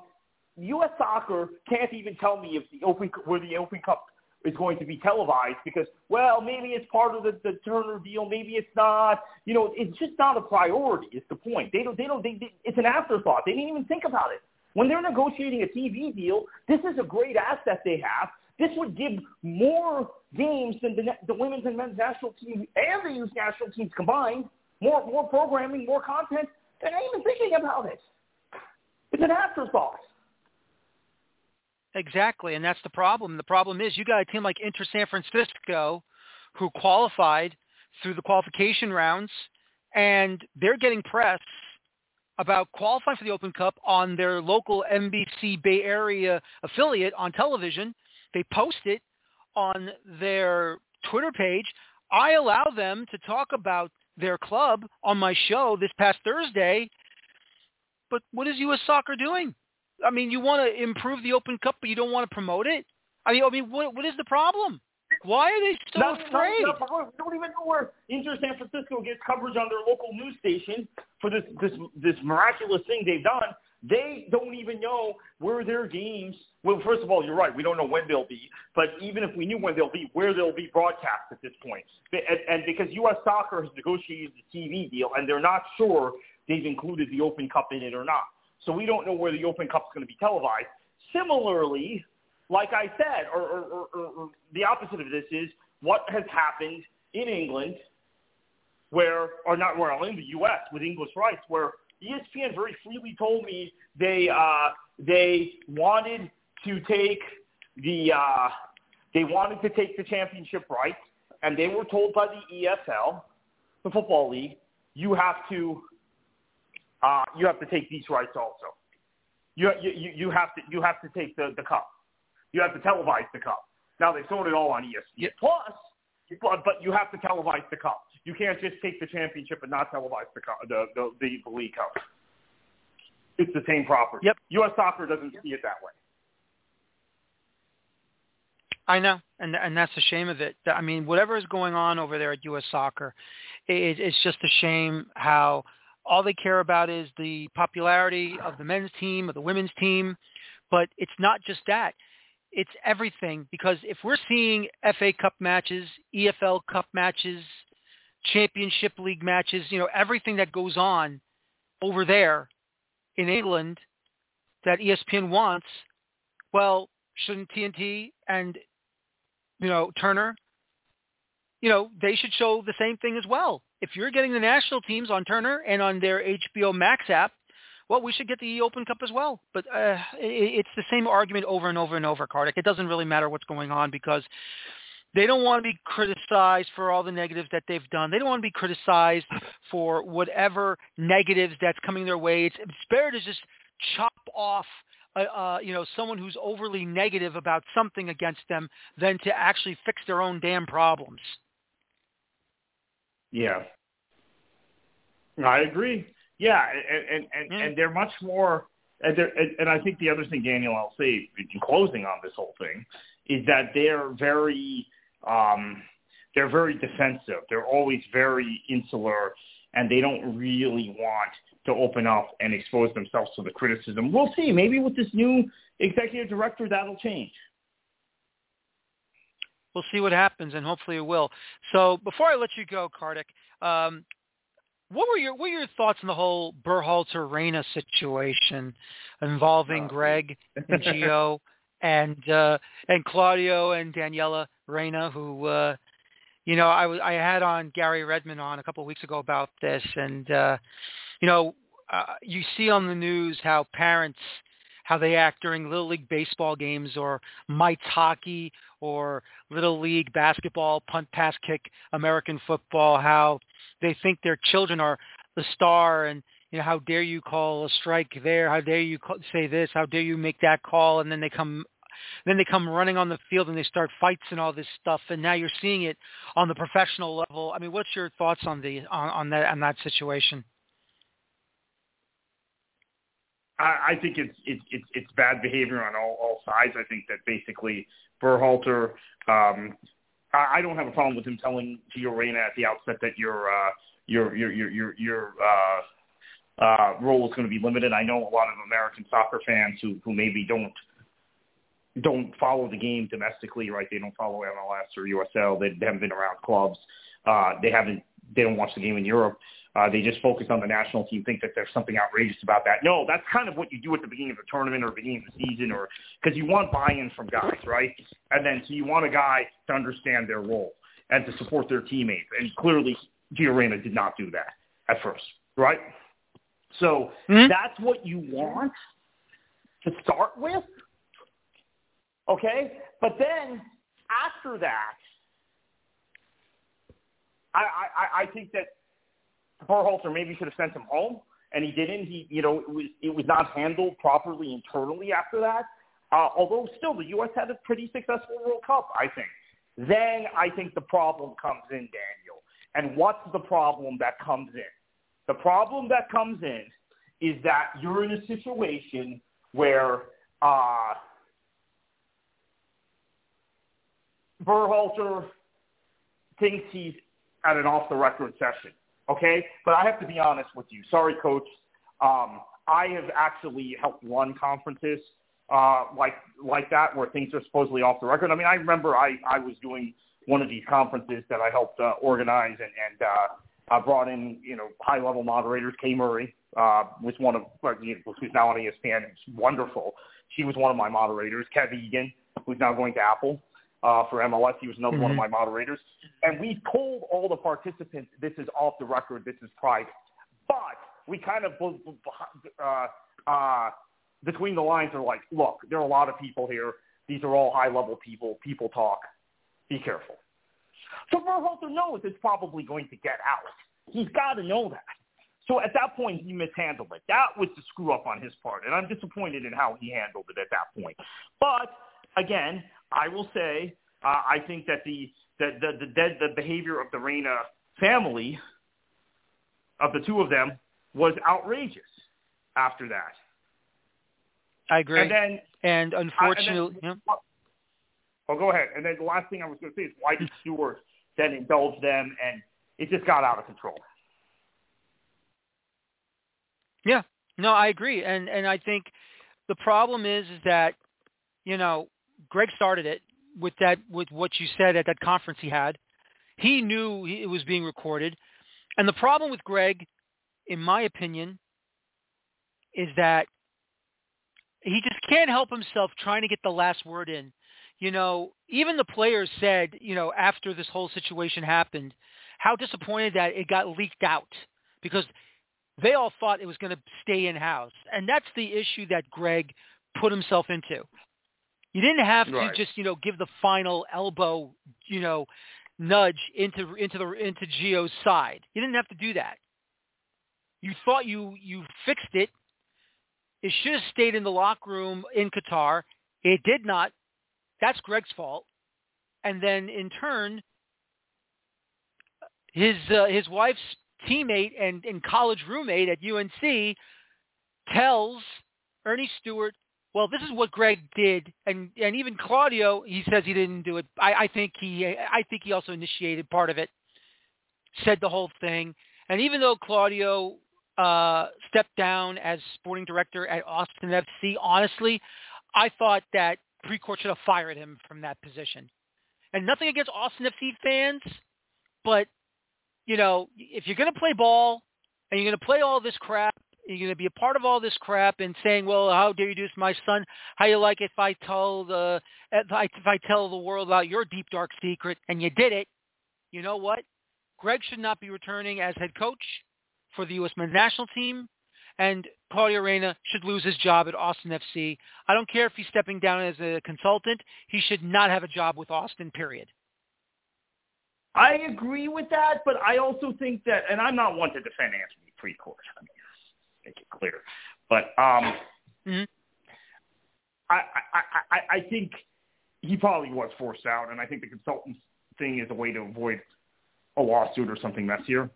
U.S. Soccer can't even tell me if the Open where the Open Cup is going to be televised because, well, maybe it's part of the, the Turner deal, maybe it's not. You know, it's just not a priority. Is the point? They don't. They don't. They, they, it's an afterthought. They didn't even think about it when they're negotiating a TV deal. This is a great asset they have. This would give more games than the, the women's and men's national team and the youth national teams combined. More, more programming, more content. They're not even thinking about it. It's an afterthought. Exactly, and that's the problem. The problem is you got a team like Inter San Francisco who qualified through the qualification rounds, and they're getting press about qualifying for the Open Cup on their local NBC Bay Area affiliate on television. They post it on their Twitter page. I allow them to talk about their club on my show this past Thursday. But what is U.S. Soccer doing? I mean, you want to improve the Open Cup, but you don't want to promote it. I mean, I mean, what what is the problem? Why are they so not, afraid? Not, not, we don't even know where Inter San Francisco gets coverage on their local news station for this this this miraculous thing they've done. They don't even know where their games. Well, first of all, you're right. We don't know when they'll be. But even if we knew when they'll be, where they'll be broadcast at this point, and, and because U.S. Soccer has negotiated the TV deal, and they're not sure they've included the Open Cup in it or not. So we don't know where the Open Cup is going to be televised. Similarly, like I said, or, or, or, or the opposite of this is what has happened in England, where or not where well in the U.S. with English rights, where ESPN very freely told me they uh, they wanted to take the uh, they wanted to take the championship rights, and they were told by the EFL, the football league, you have to uh, you have to take these rights also. You, you, you have to you have to take the, the cup. You have to televise the cup. Now they sold it all on ESPN yep. Plus, but, but you have to televise the cup. You can't just take the championship and not televise the cup, the, the, the, the league cup. It's the same property. Yep. U.S. Soccer doesn't see it that way. I know, and and that's the shame of it. I mean, whatever is going on over there at U.S. Soccer, it, it's just a shame how all they care about is the popularity of the men's team or the women's team. But it's not just that. It's everything because if we're seeing FA Cup matches, EFL Cup matches, Championship League matches, you know, everything that goes on over there in England that ESPN wants, well, shouldn't TNT and, you know, Turner, you know, they should show the same thing as well. If you're getting the national teams on Turner and on their HBO Max app, well, we should get the Open Cup as well. But uh, it, it's the same argument over and over and over, Kartik. It doesn't really matter what's going on because they don't want to be criticized for all the negatives that they've done. They don't want to be criticized for whatever negatives that's coming their way. It's, it's better to just chop off uh, uh, you know, someone who's overly negative about something against them than to actually fix their own damn problems. Yeah. I agree. Yeah, and and and, mm. and they're much more. And, and, and I think the other thing, Daniel, I'll say in closing on this whole thing, is that they're very um, they're very defensive. They're always very insular, and they don't really want to open up and expose themselves to the criticism. We'll see. Maybe with this new executive director, that'll change we'll see what happens, and hopefully it will. So before I let you go, Kartik, um, what were your what were your thoughts on the whole Berhalter Reyna situation involving oh. Greg and Gio and uh, and Claudio and Daniela Reyna, who uh, you know I I had on Gary Redman on a couple of weeks ago about this, and uh, you know uh, you see on the news how parents how they act during little league baseball games or mites hockey or little league basketball, punt, pass, kick, American football, how they think their children are the star and you know how dare you call a strike there? How dare you call, say this? How dare you make that call? And then they come then they come running on the field and they start fights and all this stuff. And now you're seeing it on the professional level. I mean what's your thoughts on the on, on that on that situation I, I think it's it's it's it's bad behavior on all all sides. I think that basically Berhalter, um, I, I don't have a problem with him telling Gio Reyna at the outset that your uh, your your your your your uh, uh, role is going to be limited. I know a lot of American soccer fans who who maybe don't don't follow the game domestically, right? They don't follow MLS or USL. They, haven't been around clubs. Uh, they haven't. They don't watch the game in Europe. Uh, they just focus on the national team, think that there's something outrageous about that. No, that's kind of what you do at the beginning of the tournament or beginning of the season, or because you want buy-in from guys, right? And then so you want a guy to understand their role and to support their teammates. And clearly, Gio Reyna did not do that at first, right? So mm-hmm. that's what you want to start with, okay? But then after that, I, I, I think that Berhalter maybe should have sent him home, and he didn't. He, you know, it was it was not handled properly internally after that. Uh, although still, the U.S. had a pretty successful World Cup, I think. Then I think the problem comes in, Daniel. And what's the problem that comes in? The problem that comes in is that you're in a situation where uh, Berhalter thinks he's at an off-the-record session. Okay, but I have to be honest with you. Sorry, coach. Um, I have actually helped run conferences uh, like like that where things are supposedly off the record. I mean, I remember I I was doing one of these conferences that I helped uh, organize and and uh, I brought in you know high level moderators. Kay Murray uh, was one of who's now on ESPN. It's wonderful. She was one of my moderators. Kev Egan, who's now going to Apple uh, for MLS. He was another mm-hmm. one of mm-hmm. my moderators. And we told all the participants, this is off the record, this is private. But we kind of, uh, uh, between the lines are like, look, there are a lot of people here. These are all high-level people. People talk. Be careful. So Berhalter knows it's probably going to get out. He's got to know that. So at that point, he mishandled it. That was the screw up on his part, and I'm disappointed in how he handled it at that point. But again, I will say uh, I think that the the the the, the behavior of the Reyna family, of the two of them, was outrageous. After that, I agree. And then, and unfortunately, uh, and then, yeah. oh, go ahead. And then the last thing I was going to say is why did Stewart then indulge them, and it just got out of control. Yeah, no, I agree, and and I think the problem is is that you know Greg started it with that with what you said at that conference he had. He knew it was being recorded, and the problem with Greg, in my opinion, is that he just can't help himself trying to get the last word in. You know, even the players said, you know, after this whole situation happened, how disappointed that it got leaked out because they all thought it was going to stay in house, and that's the issue that Greg put himself into. You didn't have to right. just, you know, give the final elbow, you know, nudge into into the into Gio's side. You didn't have to do that. You thought you you fixed it. It should have stayed in the locker room in Qatar. It did not. That's Greg's fault. And then in turn, his uh, his wife's teammate and, and college roommate at UNC tells Earnie Stewart well, this is what Greg did, and and even Claudio, he says he didn't do it. I, I think he, I think he also initiated part of it, said the whole thing, and even though Claudio uh, stepped down as sporting director at Austin FC, honestly, I thought that Precourt should have fired him from that position. And nothing against Austin FC fans, but you know, if you're going to play ball and you're going to play all this crap you're going to be a part of all this crap and saying, well, how dare you do this my son? How you like if I tell the if I, if I tell the world about your deep dark secret and you did it? You know what? Greg should not be returning as head coach for the U.S. men's national team, and Claudio Reyna should lose his job at Austin FC. I don't care if he's stepping down as a consultant. He should not have a job with Austin, period. I agree with that, but I also think that, and I'm not one to defend Anthony Precourt. I mean, make it clear. But um, mm-hmm. I, I, I, I think he probably was forced out, and I think the consultant thing is a way to avoid a lawsuit or something messier.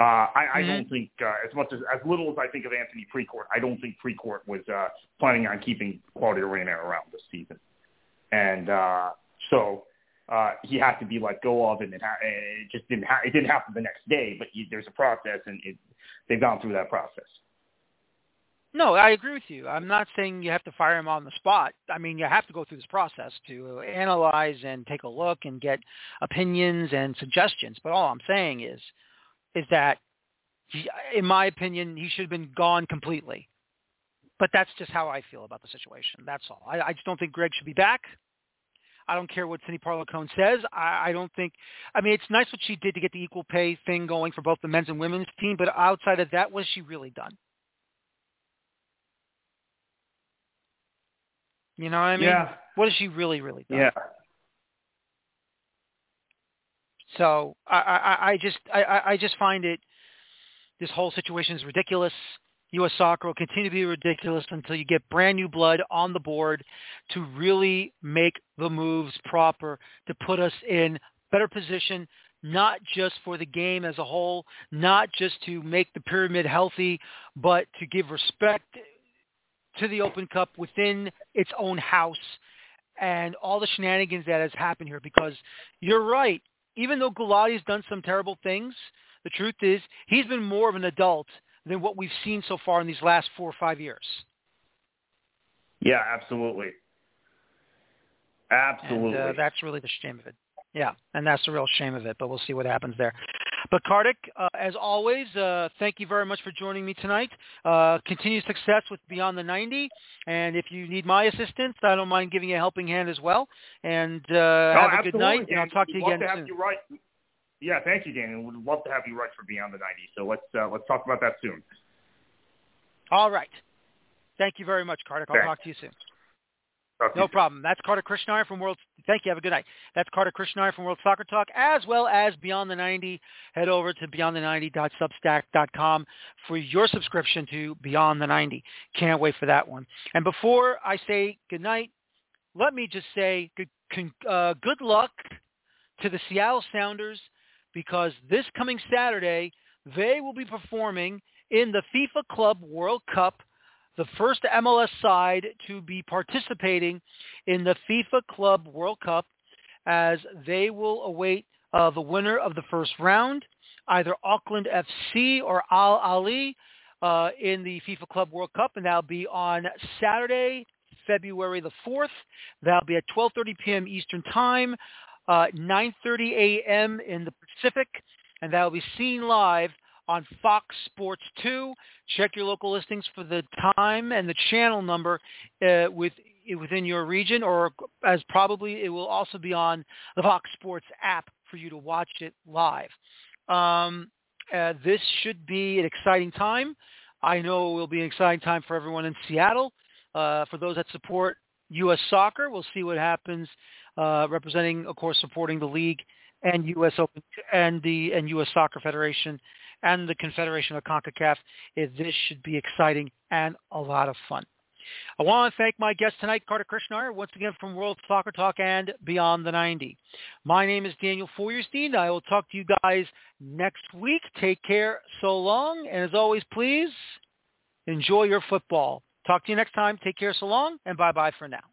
Uh, I, mm-hmm. I don't think uh, as much as as little as I think of Anthony Precourt, I don't think Precourt was uh, planning on keeping Claudio Reyna around this season, and uh, so uh, he had to be let go of, and it, ha- it just didn't ha- it didn't happen the next day. But you, there's a process, and it, they've gone through that process. No, I agree with you. I'm not saying you have to fire him on the spot. I mean, you have to go through this process to analyze and take a look and get opinions and suggestions. But all I'm saying is, is that, he, in my opinion, he should have been gone completely. But that's just how I feel about the situation. That's all. I, I just don't think Greg should be back. I don't care what Cindy Parlow-Cone says. I, I don't think. I mean, it's nice what she did to get the equal pay thing going for both the men's and women's team, but outside of that, what has she really done? You know what I mean? Yeah. What has she really, really done? Yeah. So I, I, I just I, I just find it this whole situation is ridiculous. U.S. soccer will continue to be ridiculous until you get brand new blood on the board to really make the moves proper to put us in better position, not just for the game as a whole, not just to make the pyramid healthy, but to give respect to the Open Cup within its own house and all the shenanigans that has happened here because you're right. Even though Gulati's done some terrible things, the truth is he's been more of an adult than what we've seen so far in these last four or five years. Yeah, absolutely. Absolutely. And, uh, that's really the shame of it. Yeah, and that's the real shame of it, but we'll see what happens there. But Kartik, uh, as always, uh, thank you very much for joining me tonight. Uh, continued success with Beyond the 90. And if you need my assistance, I don't mind giving you a helping hand as well. And uh, have a good night, and I'll talk to you again to soon. You write. Yeah, thank you, Daniel. We'd love to have you write for Beyond the 90. So let's uh, let's talk about that soon. All right. Thank you very much, Kartik. I'll Thanks. talk to you soon. To No you soon. problem. That's Kartik Krishnaiyer from World. Thank you. Have a good night. That's Kartik Krishnaiyer from World Soccer Talk, as well as Beyond the 90. Head over to beyondthe90.substack.com for your subscription to Beyond the 90. Can't wait for that one. And before I say good night, let me just say good, con- uh, good luck to the Seattle Sounders because this coming Saturday they will be performing in the FIFA Club World Cup the first MLS side to be participating in the FIFA Club World Cup as they will await uh, the winner of the first round, either Auckland FC or Al Ahly uh, in the FIFA Club World Cup, and that'll be on Saturday, February the 4th. That'll be at 12.30 p.m. Eastern Time, uh, 9.30 a.m. in the Pacific, and that'll be seen live on Fox Sports 2. Check your local listings for the time and the channel number uh, with, within your region, or as probably it will also be on the Fox Sports app for you to watch it live. Um, uh, this should be an exciting time. I know it will be an exciting time for everyone in Seattle. Uh, for those that support U.S. soccer, we'll see what happens. Uh, representing, of course, supporting the league and U.S. Open and the and U.S. Soccer Federation and the Confederation of CONCACAF. This should be exciting and a lot of fun. I want to thank my guest tonight, Kartik Krishnaiyer, once again from World Soccer Talk and Beyond the 90. My name is Daniel Feuerstein. I will talk to you guys next week. Take care so long. And as always, please enjoy your football. Talk to you next time. Take care so long, and bye-bye for now.